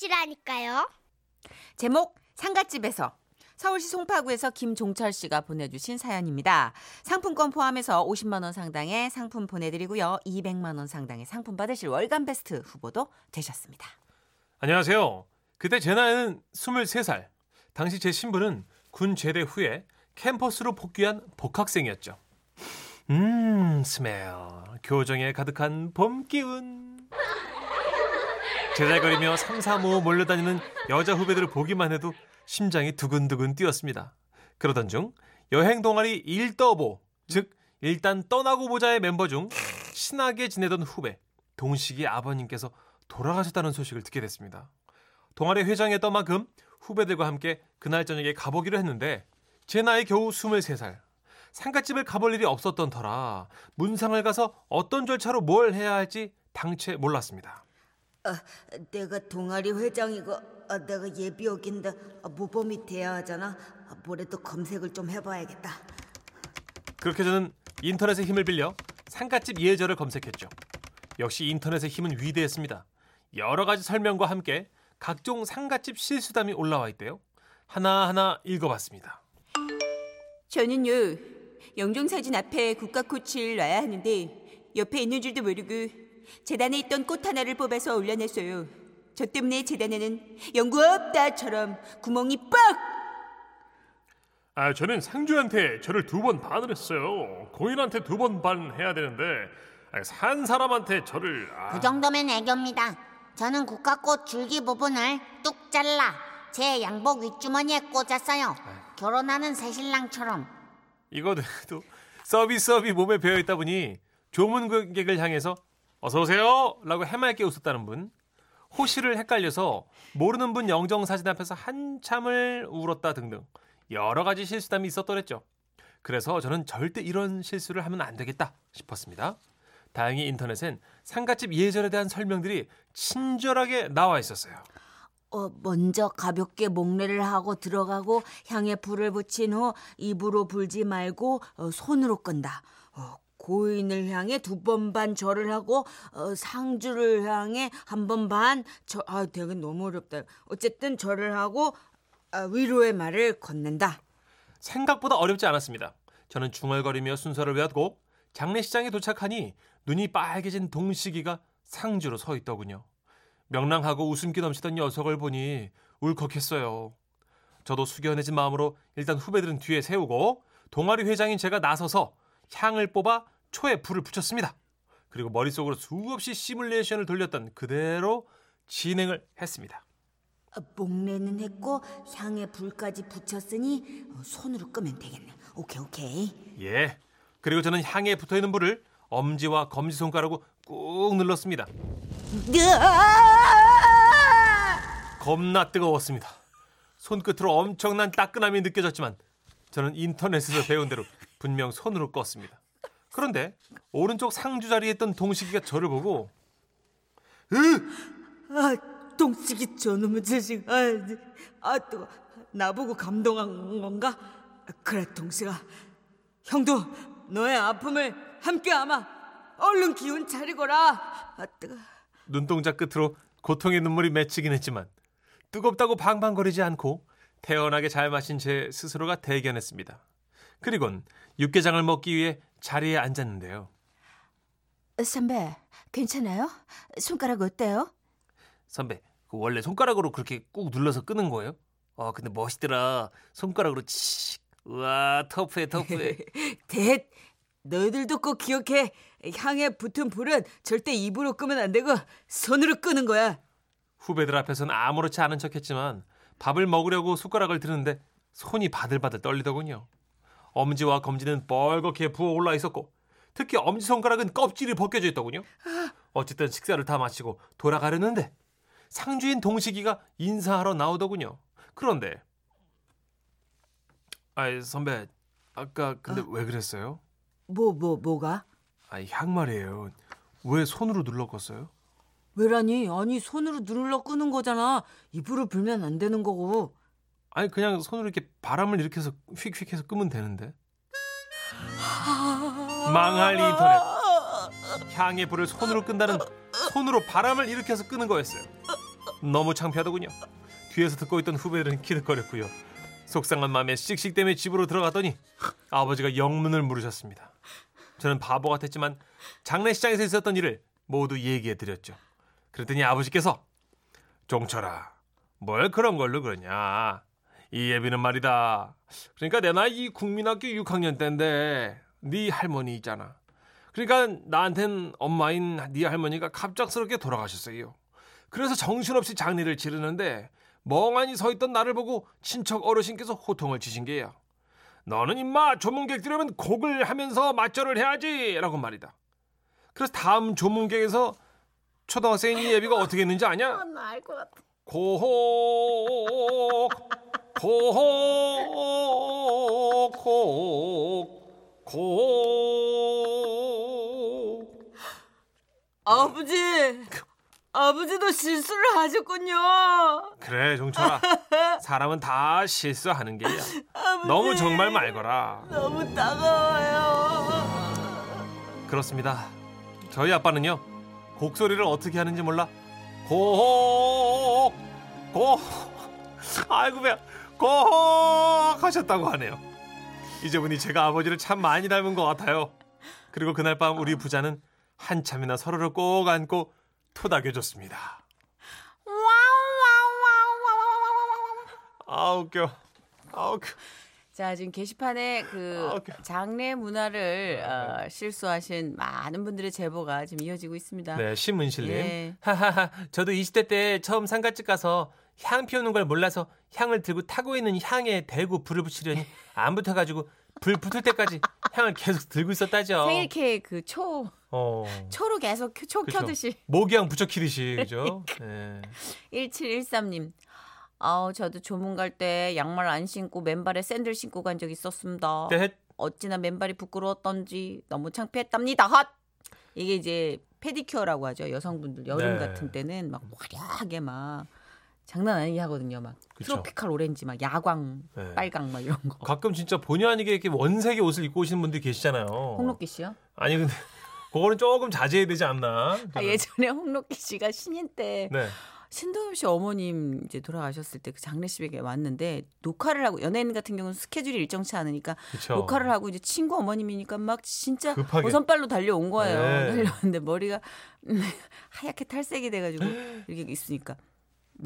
것이라니까요. 제목 상갓집에서 서울시 송파구에서 김종철 씨가 보내주신 사연입니다. 상품권 포함해서 50만 원 상당의 상품 보내드리고요. 200만 원 상당의 상품 받으실 월간 베스트 후보도 되셨습니다. 안녕하세요. 그때 제 나이는 23살. 당시 제 신분은 군 제대 후에 캠퍼스로 복귀한 복학생이었죠. 음, 스멜. 교정에 가득한 봄 기운. 제잘거리며 삼삼오오 몰려다니는 여자 후배들을 보기만 해도 심장이 두근두근 뛰었습니다. 그러던 중 여행 동아리 일더보, 즉 일단 떠나고 보자의 멤버 중 친하게 지내던 후배 동식이 아버님께서 돌아가셨다는 소식을 듣게 됐습니다. 동아리 회장이었던 만큼 후배들과 함께 그날 저녁에 가보기로 했는데 제 나이 겨우 23살. 상갓집을 가볼 일이 없었던 터라 문상을 가서 어떤 절차로 뭘 해야 할지 당최 몰랐습니다. 아, 내가 동아리 회장이고 아, 내가 예비역인데 아, 모범이 돼야 하잖아. 아, 뭐래도 검색을 좀 해봐야겠다. 그렇게 저는 인터넷의 힘을 빌려 상갓집 예절을 검색했죠. 역시 인터넷의 힘은 위대했습니다. 여러 가지 설명과 함께 각종 상갓집 실수담이 올라와 있대요. 하나하나 읽어봤습니다. 저는요 영정사진 앞에 국가 코치를 놔야 하는데 옆에 있는 줄도 모르고 재단에 있던 꽃 하나를 뽑아서 올려냈어요. 저 때문에 재단에는 연구 없다처럼 구멍이 빡! 아, 저는 상주한테 저를 두 번 반을 했어요. 고인한테 두 번 반 해야 되는데 아, 산 사람한테 저를 아, 그 정도면 애교입니다. 저는 국화꽃 줄기 부분을 뚝 잘라 제 양복 윗주머니에 꽂았어요. 결혼하는 새신랑처럼. 이거도 서비스 서비 몸에 배어 있다 보니 조문 고객을 향해서 어서 오세요 라고 해맑게 웃었다는 분, 호시를 헷갈려서 모르는 분 영정 사진 앞에서 한참을 울었다 등등 여러 가지 실수담이 있었더랬죠. 그래서 저는 절대 이런 실수를 하면 안 되겠다 싶었습니다. 다행히 인터넷엔 상갓집 예절에 대한 설명들이 친절하게 나와 있었어요. 어, 먼저 가볍게 목례를 하고 들어가고 향에 불을 붙인 후 입으로 불지 말고 어, 손으로 끈다. 어, 고인을 향해 두 번 반 절을 하고 어, 상주를 향해 한 번 반 절. 아, 되게 너무 어렵다. 어쨌든 절을 하고 아, 위로의 말을 건넨다. 생각보다 어렵지 않았습니다. 저는 중얼거리며 순서를 외웠고 장례식장에 도착하니 눈이 빨개진 동식이가 상주로 서 있더군요. 명랑하고 웃음기 넘치던 녀석을 보니 울컥했어요. 저도 숙연해진 마음으로 일단 후배들은 뒤에 세우고 동아리 회장인 제가 나서서 향을 뽑아 초에 불을 붙였습니다. 그리고 머릿속으로 수없이 시뮬레이션을 돌렸던 그대로 진행을 했습니다. 아, 목례는 했고 향에 불까지 붙였으니 어, 손으로 끄면 되겠네. 오케이 오케이. 예. 그리고 저는 향에 붙어 있는 불을 엄지와 검지 손가락으로 꾹 눌렀습니다. 겁나 뜨거웠습니다. 손끝으로 엄청난 따끈함이 느껴졌지만 저는 인터넷에서 배운 대로 분명 손으로 껐습니다. 그런데 오른쪽 상주 자리에 있던 동식이가 저를 보고 아, 동식이 저놈의 자식. 아, 아, 또 나보고 감동한 건가? 그래, 동식아. 형도 너의 아픔을 함께 아마 얼른 기운 차리거라. 아, 뜨거. 눈동자 끝으로 고통의 눈물이 맺히긴 했지만 뜨겁다고 방방거리지 않고 태연하게 잘 마신 제 스스로가 대견했습니다. 그리곤 육개장을 먹기 위해 자리에 앉았는데요. 선배, 괜찮아요? 손가락 어때요? 선배, 그 원래 손가락으로 그렇게 꾹 눌러서 끄는 거예요? 어, 근데 멋있더라. 손가락으로 치. 우와, 터프해, 터프해. 대 너희들도 꼭 기억해. 향에 붙은 불은 절대 입으로 끄면 안 되고 손으로 끄는 거야. 후배들 앞에서는 아무렇지 않은 척했지만 밥을 먹으려고 숟가락을 드는데 손이 바들바들 떨리더군요. 엄지와 검지는 뻘겋게 부어 올라 있었고 특히 엄지 손가락은 껍질이 벗겨져 있더군요. 어쨌든 식사를 다 마치고 돌아가려는데 상주인 동식이가 인사하러 나오더군요. 그런데 아이 선배 아까 근데 왜 그랬어요? 뭐 뭐 뭐, 가 아이 향 말이에요. 왜 손으로 눌러 껐어요? 왜라니? 아니 손으로 눌러 끄는 거잖아. 입으로 불면 안 되는 거고. 아니 그냥 손으로 이렇게 바람을 일으켜서 휙휙 해서 끄면 되는데. 망할 인터넷. 향의 불을 손으로 끈다는 손으로 바람을 일으켜서 끄는 거였어요. 너무 창피하더군요. 뒤에서 듣고 있던 후배들은 키득거렸고요. 속상한 마음에 씩씩대며 집으로 들어갔더니 아버지가 영문을 물으셨습니다. 저는 바보 같았지만 장례식장에서 있었던 일을 모두 얘기해 드렸죠. 그랬더니 아버지께서 종철아 뭘 그런 걸로 그러냐 이 예비는 말이다. 그러니까 내 나이 국민학교 6학년 때인데 네 할머니 있잖아. 그러니까 나한텐 엄마인 네 할머니가 갑작스럽게 돌아가셨어요. 그래서 정신없이 장례를 치르는데 멍하니 서 있던 나를 보고 친척 어르신께서 호통을 치신 게야 너는 임마 조문객 들으면 곡을 하면서 맞절을 해야지. 라고 말이다. 그래서 다음 조문객에서 초등학생인 이 예비가 어떻게 했는지 아냐? 나 알 것 같아. 고혹 고혹 아버지, 아버지도 실수를 하셨군요. 그래 종철아. 사람은 다 실수하는 게야. 너무 정말 말거라. 너무 따가워요. 그렇습니다. 저희 아빠는요 곡소리를 어떻게 하는지 몰라. 고혹 고혹 아이고 배야 고혹 하셨다고 하네요. 이제 보니 제가 아버지를 참 많이 닮은 것 같아요. 그리고 그날 밤 우리 부자는 한참이나 서로를 꼭 안고 토닥여줬습니다. 아 웃겨. 아 웃겨. 자, 지금 게시판에 그 아. 장례 문화를 어, 실수하신 많은 분들의 제보가 지금 이어지고 있습니다. 네 신문실님. 예. 하하하 저도 20대 때 처음 상가집 가서 향 피우는 걸 몰라서 향을 들고 타고 있는 향에 대고 불을 붙이려니 안 붙어가지고 불 붙을 때까지 향을 계속 들고 있었다죠. 생일 케이크 그 초, 어. 초로 계속 초 그쵸. 켜듯이. 모기향 부쳐 키듯이 그죠? 네. 1713님. 아우, 저도 조문 갈 때 양말 안 신고 맨발에 샌들 신고 간 적 있었습니다. 네. 어찌나 맨발이 부끄러웠던지 너무 창피했답니다. 핫! 이게 이제 페디큐어라고 하죠. 여성분들 여름 네. 같은 때는 막 화려하게 막 장난 아니게 하거든요. 막 그쵸. 트로피칼 오렌지 막 야광 네. 빨강 막 이런 거. 가끔 진짜 본의 아니게 이렇게 원색의 옷을 입고 오시는 분들이 계시잖아요. 홍록기 씨요? 아니 근데 그거는 조금 자제해야 되지 않나? 아, 예전에 홍록기 씨가 신인 때 네. 신동엽 씨 어머님 이제 돌아가셨을 때 그 장례식에 왔는데 녹화를 하고 연예인 같은 경우는 스케줄이 일정치 않으니까 그쵸. 녹화를 하고 이제 친구 어머님이니까 막 진짜 급하게. 버선발로 달려온 거예요. 네. 달려왔는데 머리가 음, 하얗게 탈색이 돼가지고 이렇게 있으니까 너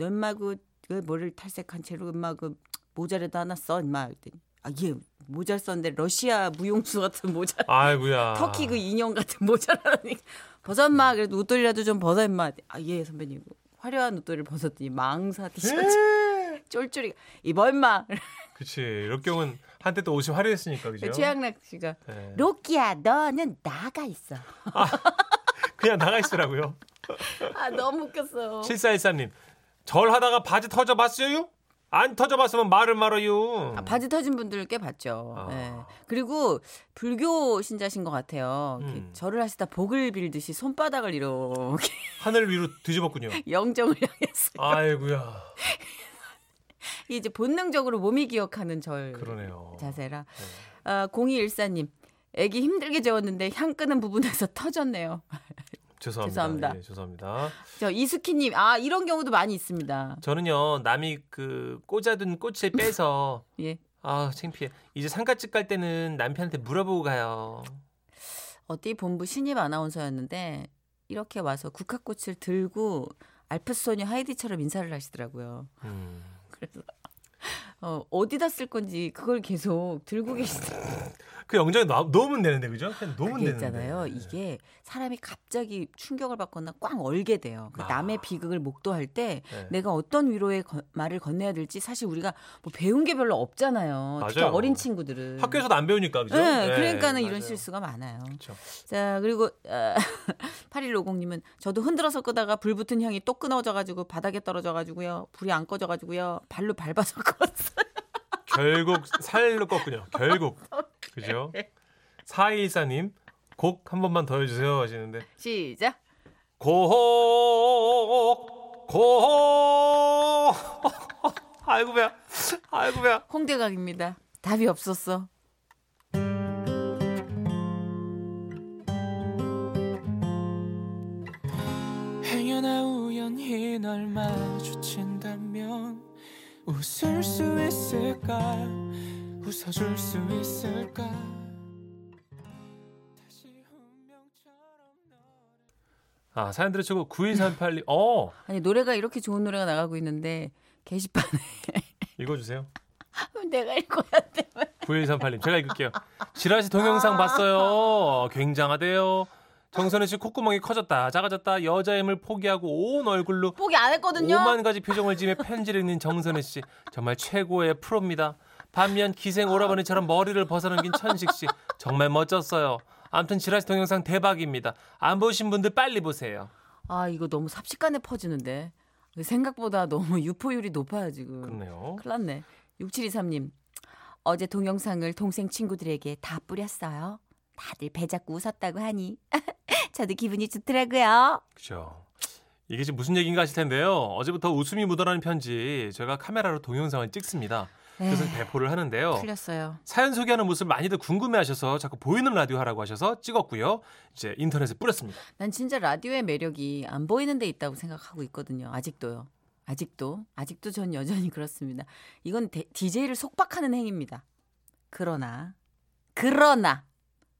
엄마 그, 그 머리를 탈색한 채로 엄마 그 모자라도 하나 써 임마 그랬더니 아예 모자 썼는데 러시아 무용수 같은 모자 아이고야. 터키 그 인형 같은 모자라니 벗어 임마 그래도 옷돌이라도 좀 벗어 임마 아예 선배님 화려한 옷돌이를 벗었더니 망사 티셔츠 에? 쫄쫄이 입어 임마 그치. 경우는 한때 또 옷이 화려했으니까 그죠? 최양락 씨가 네. 로키야 너는 나가 있어 그냥 나가 있으라고요. 아 너무 웃겼어 7413님. 절 하다가 바지 터져봤어요? 안 터져봤으면 말을 말아요. 아, 바지 터진 분들 꽤 봤죠. 아. 예. 그리고 불교 신자신 것 같아요. 이렇게 음. 절을 하시다 복을 빌듯이 손바닥을 이렇게 하늘 위로 뒤집었군요. 영정을 향했어요. 아이고야. 이게 이제 본능적으로 몸이 기억하는 절 그러네요. 자세라. 아, 0214님. 애기 힘들게 재웠는데 향 끄는 부분에서 터졌네요. 죄송합니다. 죄송합니다. 예, 죄송합니다. 저 이수키님, 아 이런 경우도 많이 있습니다. 저는요 남이 그 꽂아둔 꽃을 빼서 예, 아 창피해. 이제 상가집 갈 때는 남편한테 물어보고 가요. 어디 본부 신입 아나운서였는데 이렇게 와서 국화꽃을 들고 알프스소녀 하이디처럼 인사를 하시더라고요. 음. 그래서 어, 어디다 쓸 건지 그걸 계속 들고 계시더라고요. 그 영장에 놔- 놓으면 되는데 그죠? 그냥 되는데. 있잖아요. 이게 사람이 갑자기 충격을 받거나 꽝 얼게 돼요. 그 아. 남의 비극을 목도할 때 네. 내가 어떤 위로의 거- 말을 건네야 될지 사실 우리가 뭐 배운 게 별로 없잖아요. 특히 맞아요. 어린 친구들은. 학교에서도 안 배우니까 그죠? 네, 네, 그러니까는 이런 맞아요. 실수가 많아요. 그렇죠. 자, 그리고 어, 8150님은 저도 흔들어서 끄다가 불 붙은 향이 또 끊어져 가지고 바닥에 떨어져 가지고요. 불이 안 꺼져 가지고요. 발로 밟아서 껐어요. 결국 살로 껐군요. 결국 그죠? 4214님 곡 한 번만 더 해주세요 하시는데 시작. 고혹 고혹 아이고 배야 아이고 배야 홍대각입니다. 답이 없었어. 행여나 우연히 널 마주친다면 웃을 수 있을까 웃어줄 수 있을까 다시 운명처럼 아 사연 들으시고 9238님 어 아니 노래가 이렇게 좋은 노래가 나가고 있는데 게시판에 읽어주세요. 내가 읽어야 돼. 9138님 제가 읽을게요. 지라시 동영상 봤어요. 굉장하대요. 정선혜 씨 콧구멍이 커졌다 작아졌다 여자임을 포기하고 온 얼굴로 포기 안 했거든요. 오만 가지 표정을 지며 편지를 읽는 정선혜 씨 정말 최고의 프로입니다. 반면 기생 오라버니처럼 머리를 벗어넘긴 천식 씨 정말 멋졌어요. 아무튼 지라시 동영상 대박입니다. 안 보신 분들 빨리 보세요. 아 이거 너무 삽시간에 퍼지는데 생각보다 너무 유포율이 높아요 지금. 그렇네요. 큰일 났네. 6723님. 어제 동영상을 동생 친구들에게 다 뿌렸어요. 다들 배 잡고 웃었다고 하니 저도 기분이 좋더라고요. 그죠. 이게 지금 무슨 얘기인가 하실 텐데요. 어제부터 웃음이 묻어나는 편지 제가 카메라로 동영상을 찍습니다. 그래서 에이, 배포를 하는데요. 풀렸어요. 사연 소개하는 모습 많이들 궁금해하셔서 자꾸 보이는 라디오 하라고 하셔서 찍었고요. 이제 인터넷에 뿌렸습니다. 난 진짜 라디오의 매력이 안 보이는 데 있다고 생각하고 있거든요. 아직도요. 아직도 아직도 전 여전히 그렇습니다. 이건 DJ를 속박하는 행위입니다. 그러나 그러나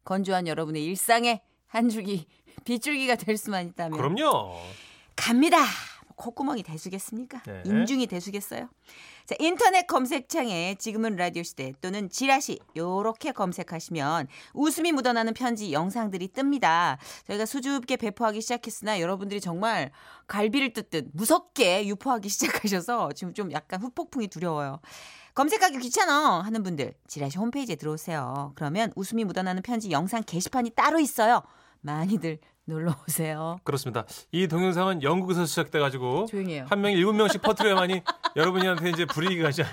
건조한 여러분의 일상에 한 줄기 빗줄기가 될 수만 있다면 그럼요. 갑니다. 콧구멍이 대수겠습니까? 네. 인중이 대수겠어요? 자, 인터넷 검색창에 지금은 라디오 시대 또는 지라시 요렇게 검색하시면 웃음이 묻어나는 편지 영상들이 뜹니다. 저희가 수줍게 배포하기 시작했으나 여러분들이 정말 갈비를 뜯듯 무섭게 유포하기 시작하셔서 지금 좀 약간 후폭풍이 두려워요. 검색하기 귀찮아 하는 분들 지라시 홈페이지에 들어오세요. 그러면 웃음이 묻어나는 편지 영상 게시판이 따로 있어요. 많이들 놀러 오세요. 그렇습니다. 이 동영상은 영국에서 시작돼 가지고 조용해요. 한 명이 일곱 명씩 퍼트려야만이 여러분한테 이제 불이익이 가지 않-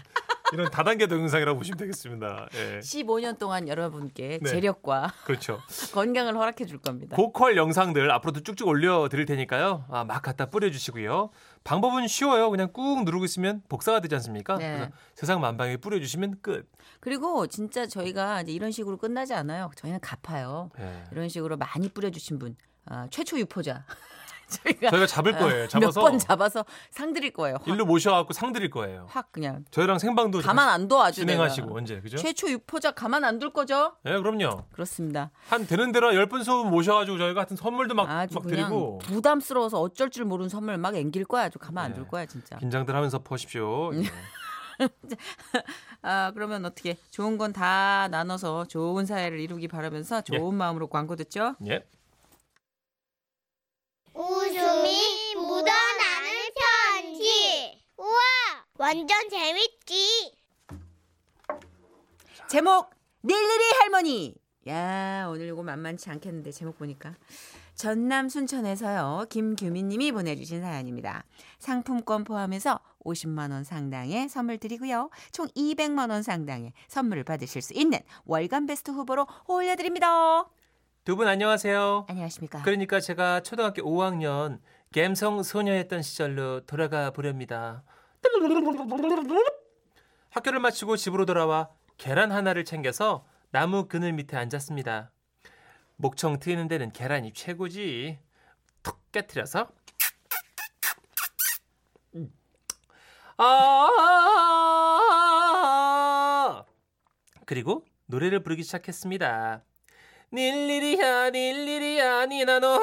이런 다단계 동영상이라고 보시면 되겠습니다. 예. 15년 동안 여러분께 네. 재력과 그렇죠. 건강을 허락해 줄 겁니다. 보컬 영상들 앞으로도 쭉쭉 올려 드릴 테니까요. 아, 막 갖다 뿌려 주시고요. 방법은 쉬워요. 그냥 꾹 누르고 있으면 복사가 되지 않습니까? 네. 그래서 세상 만방에 뿌려주시면 끝. 그리고 진짜 저희가 이제 이런 식으로 끝나지 않아요. 저희는 갚아요. 예. 이런 식으로 많이 뿌려주신 분 아, 최초 유포자 저희가 저희가 잡을 거예요. 잡아서 몇 번 잡아서 상 드릴 거예요. 확, 일로 모셔갖고 상 드릴 거예요. 확 그냥 저희랑 생방도 가만 안 둬 아주 진행하시고 내가. 언제 그죠? 최초 유포자 가만 안 둘 거죠? 예, 그럼요. 그렇습니다. 한 되는 대로 열분 소분 모셔가지고 저희가 하여튼 선물도 막, 아주 막 드리고 부담스러워서 어쩔 줄 모르는 선물 막 앵길 거야. 아주 가만 안 네. 둘 거야 진짜. 긴장들 하면서 퍼십시오. 음. 예. 아 그러면 어떻게 좋은 건 다 나눠서 좋은 사회를 이루기 바라면서 좋은 마음으로 광고 듣죠. 예. 웃음이 묻어나는 편지. 우와, 완전 재밌지. 제목 닐리리 할머니. 야 오늘 이거 만만치 않겠는데 제목 보니까 전남 순천에서요 김규민 님이 보내주신 사연입니다. 상품권 포함해서 50만 원 상당의 선물 드리고요 총 200만 원 상당의 선물을 받으실 수 있는 월간 베스트 후보로 올려드립니다. 두 분 안녕하세요. 안녕하십니까? 그러니까 제가 초등학교 5학년 갬성 소녀였던 시절로 돌아가 보렵니다. 학교를 마치고 집으로 돌아와 계란 하나를 챙겨서 나무 그늘 밑에 앉았습니다. 목청 트이는 데는 계란이 최고지. 툭 깨트려서 아 그리고 노래를 부르기 시작했습니다. 닐리리야 닐리리야 니나노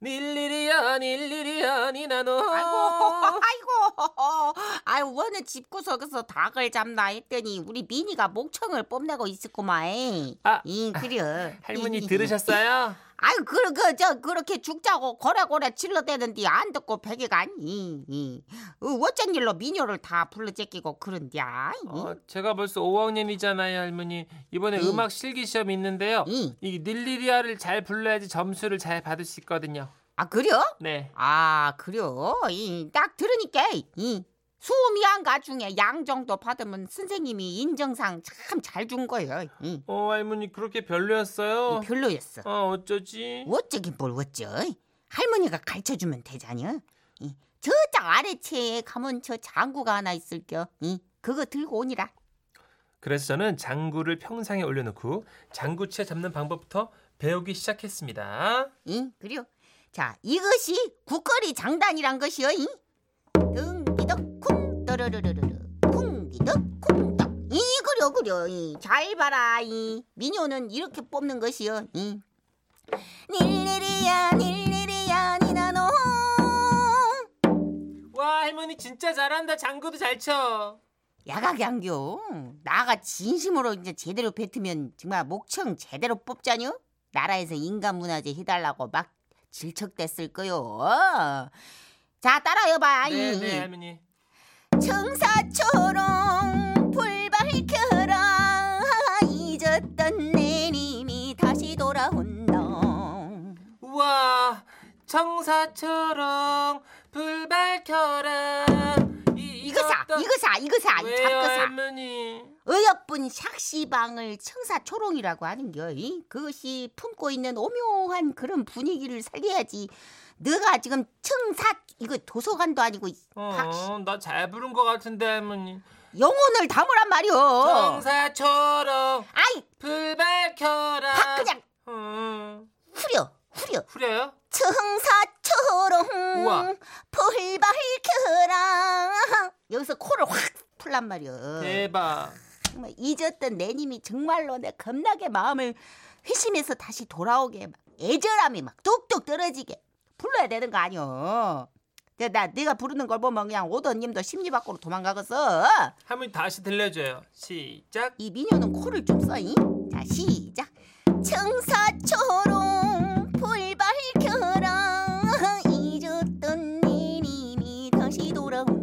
닐리리야 닐리리야 니나노 아이고, 아이고, 아유, 원은 집구석에서 닭을 잡나 했더니 우리 미니가 목청을 뽐내고 있었구만. 아, 이 그래. 할머니 들으셨어요? 아유, 그, 그, 저, 그렇게 죽자고 고래고래 질러대는데 안 듣고 베개가 아니. 이. 어, 어쩐 일로 미녀를 다 불러 제끼고 그런디야. 어, 제가 벌써 5학년이잖아요 할머니 이번에 이. 음악 실기 시험이 있는데요 이. 이 닐리리아를 잘 불러야지 점수를 잘 받을 수 있거든요 아, 그래? 네 아, 그래. 이, 딱 들으니까, 이. 수음이 한가 중에 양 정도 받으면 선생님이 인정상 참 잘 준 거예요. 이. 어 할머니 그렇게 별로였어요? 별로였어. 어 어쩌지? 어쩌긴 뭘 어쩌? 할머니가 가르쳐 주면 되잖여. 이, 저쪽 아래채에 가면 저 장구가 하나 있을겨. 이, 그거 들고 오니라. 그래서 저는 장구를 평상에 올려놓고 장구채 잡는 방법부터 배우기 시작했습니다 이, 그래요. 자, 이것이 국거리 장단이란 것이요. 이. 둥기덕 쿵 떠르르르르 쿵기덕 쿵떡 이 그려 그려 이. 잘 봐라 이 미녀는 이렇게 뽑는 것이요. 이. 닐리리야 닐리리야 니나노 와 할머니 진짜 잘한다. 장구도 잘 쳐. 야각 양교 나가 진심으로 이제 제대로 뱉으면 정말 목청 제대로 뽑자뇨 나라에서 인간 문화재 해달라고 막 질척댔을 거요 자 따라해봐 네, 이. 네 할머니. 청사초롱 불 밝혀라 잊었던 내님이 다시 돌아온다 우와 청사처럼 불 밝혀라. 이, 이거사 이거 사 이거사 이 왜요 잡거사 할머니? 어여쁜 샥시방을 청사초롱이라고 하는겨. 이? 그것이 품고 있는 오묘한 그런 분위기를 살려야지. 너가 지금 청사 이거 도서관도 아니고 어, 나 잘 부른 것 같은데 할머니. 영혼을 담으란 말이오. 청사처럼 아이 불 밝혀라. 확 그냥 음, 후려 후려. 후려요? 청사초롱 우와. 불 밝혀라. 여기서 코를 확 풀란 말이오. 대박. 정말 잊었던 내님이 정말로 내 겁나게 마음을 회심해서 다시 돌아오게 막 애절함이 막 뚝뚝 떨어지게 불러야 되는 거 아니오. 나, 나 내가 부르는 걸 보면 그냥 오더님도 심리 밖으로 도망가겠어. 할머니 다시 들려줘요. 시작. 이 미녀는 코를 좀 써이. 자 시작. 청사초롱 불 밝혀라 잊었던 내님이 다시 돌아온다.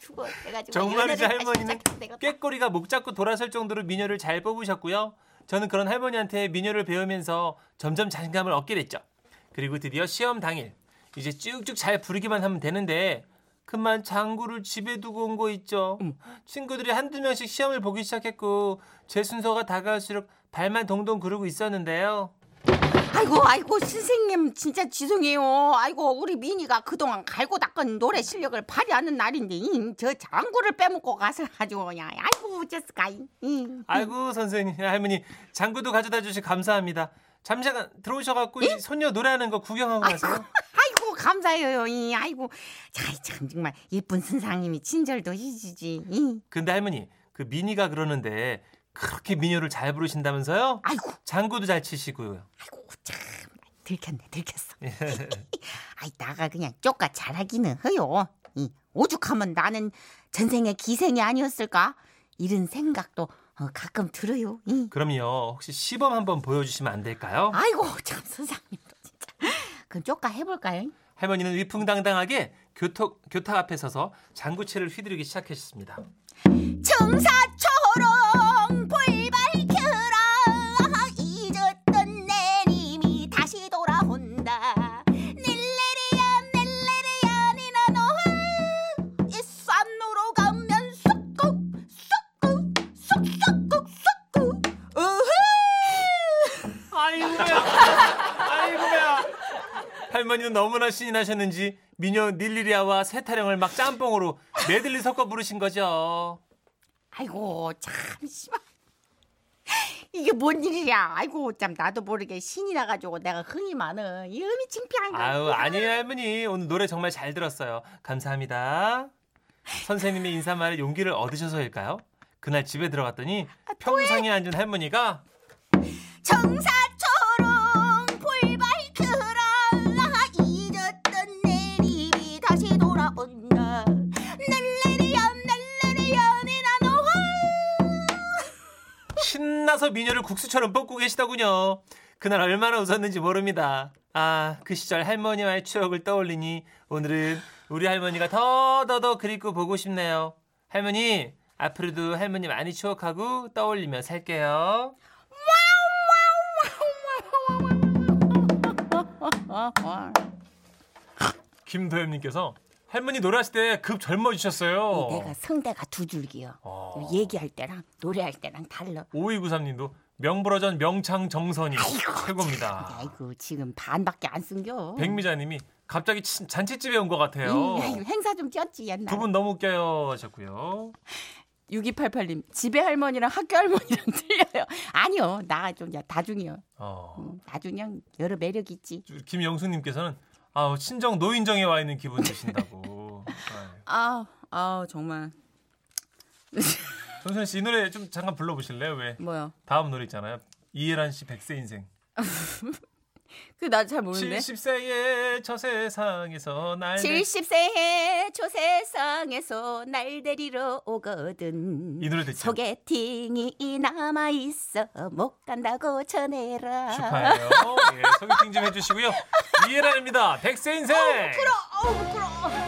죽어. 내가 지금 정말이지 할머니는. 꾀꼬리가 목 잡고 돌아설 정도로 미녀를 잘 뽑으셨고요. 저는 그런 할머니한테 미녀를 배우면서 점점 자신감을 얻게 됐죠. 그리고 드디어 시험 당일 이제 쭉쭉 잘 부르기만 하면 되는데 그만 장구를 집에 두고 온 거 있죠. 친구들이 한두 명씩 시험을 보기 시작했고 제 순서가 다가올수록 발만 동동 구르고 있었는데요. 아이고 아이고 선생님 진짜 죄송해요. 아이고 우리 미니가 그동안 갈고 닦은 노래 실력을 발휘하는 날인데 이, 저 장구를 빼먹고 가서 아주 그냥 아이고 어쩌을까 이. 아이고 선생님 할머니 장구도 가져다 주시 감사합니다. 잠시간 들어오셔갖고 이 손녀 노래하는 거 구경하고 가세요. 아이고 감사해요. 이. 아이고 참, 참 정말 예쁜 선생님이 친절도 해주지. 이. 근데 할머니 그 미니가 그러는데 그렇게 미녀를 잘 부르신다면서요? 아이고 장구도 잘 치시고요. 아이고 참 들켰네 들켰어. 아이 나가 그냥 쪼까 잘하기는 해요. 이 오죽하면 나는 전생의 기생이 아니었을까? 이런 생각도 어, 가끔 들어요. 이. 그럼요. 혹시 시범 한번 보여주시면 안 될까요? 아이고 참 선생님도 진짜. 그럼 쪼까 해볼까요? 할머니는 위풍당당하게 교토, 교탁 앞에 서서 장구채를 휘두르기 시작했습니다. 청사 할머니는 너무나 신이 나셨는지 미녀 닐리리아와 세타령을 막 짬뽕으로 메들리 섞어 부르신 거죠. 아이고 참 씨발. 이게 뭔 일이야? 아이고 참 나도 모르게 신이 나가지고 내가 흥이 많어 이 음이 창피한 거 아유 아니에요 할머니. 오늘 노래 정말 잘 들었어요. 감사합니다. 선생님의 인사말에 용기를 얻으셔서일까요? 그날 집에 들어갔더니 평상에 앉은 할머니가 청사 신나서 미녀를 국수처럼 볶고 계시더군요. 그날 얼마나 웃었는지 모릅니다. 아 그 시절 할머니와의 추억을 떠올리니 오늘은 우리 할머니가 더더더 그립고 보고 싶네요. 할머니 앞으로도 할머니 많이 추억하고 떠올리며 살게요. 김도현님께서 할머니 노래하실 때 급 젊어지셨어요. 내가 성대가 두 줄기요 어. 얘기할 때랑 노래할 때랑 달라 5293님도 명불허전 명창 정선이 최고입니다. 아이고 지금 반밖에 안 쓴겨 백미자님이 갑자기 치- 잔치집에 온 것 같아요. 음, 아이고, 행사 좀 뛰었지 옛날 두 분 너무 웃겨요 하셨고요. 6288님 집에 할머니랑 학교 할머니랑 틀려요. 아니요, 나 좀 다중이요. 어. 음, 다중형 여러 매력 있지. 김영수님께서는 아 친정 노인정에 와 있는 기분 드신다고. 아유. 아, 아 정말 정선 씨이 노래 좀 잠깐 불러보실래요? 왜 뭐요? 다음 노래 있잖아요. 이해란 씨 백세 인생. 그 나 잘 모르는데. 70세의 저 세상에서 날 70세의 초세상에서 날 데리러 오거든. 이 노래 됐죠? 소개팅이 남아 있어 못 간다고 전해라. 축하해요. 예, 소개팅 좀 해주시고요. 이해란입니다. 백세 인생. 어우 부끄러.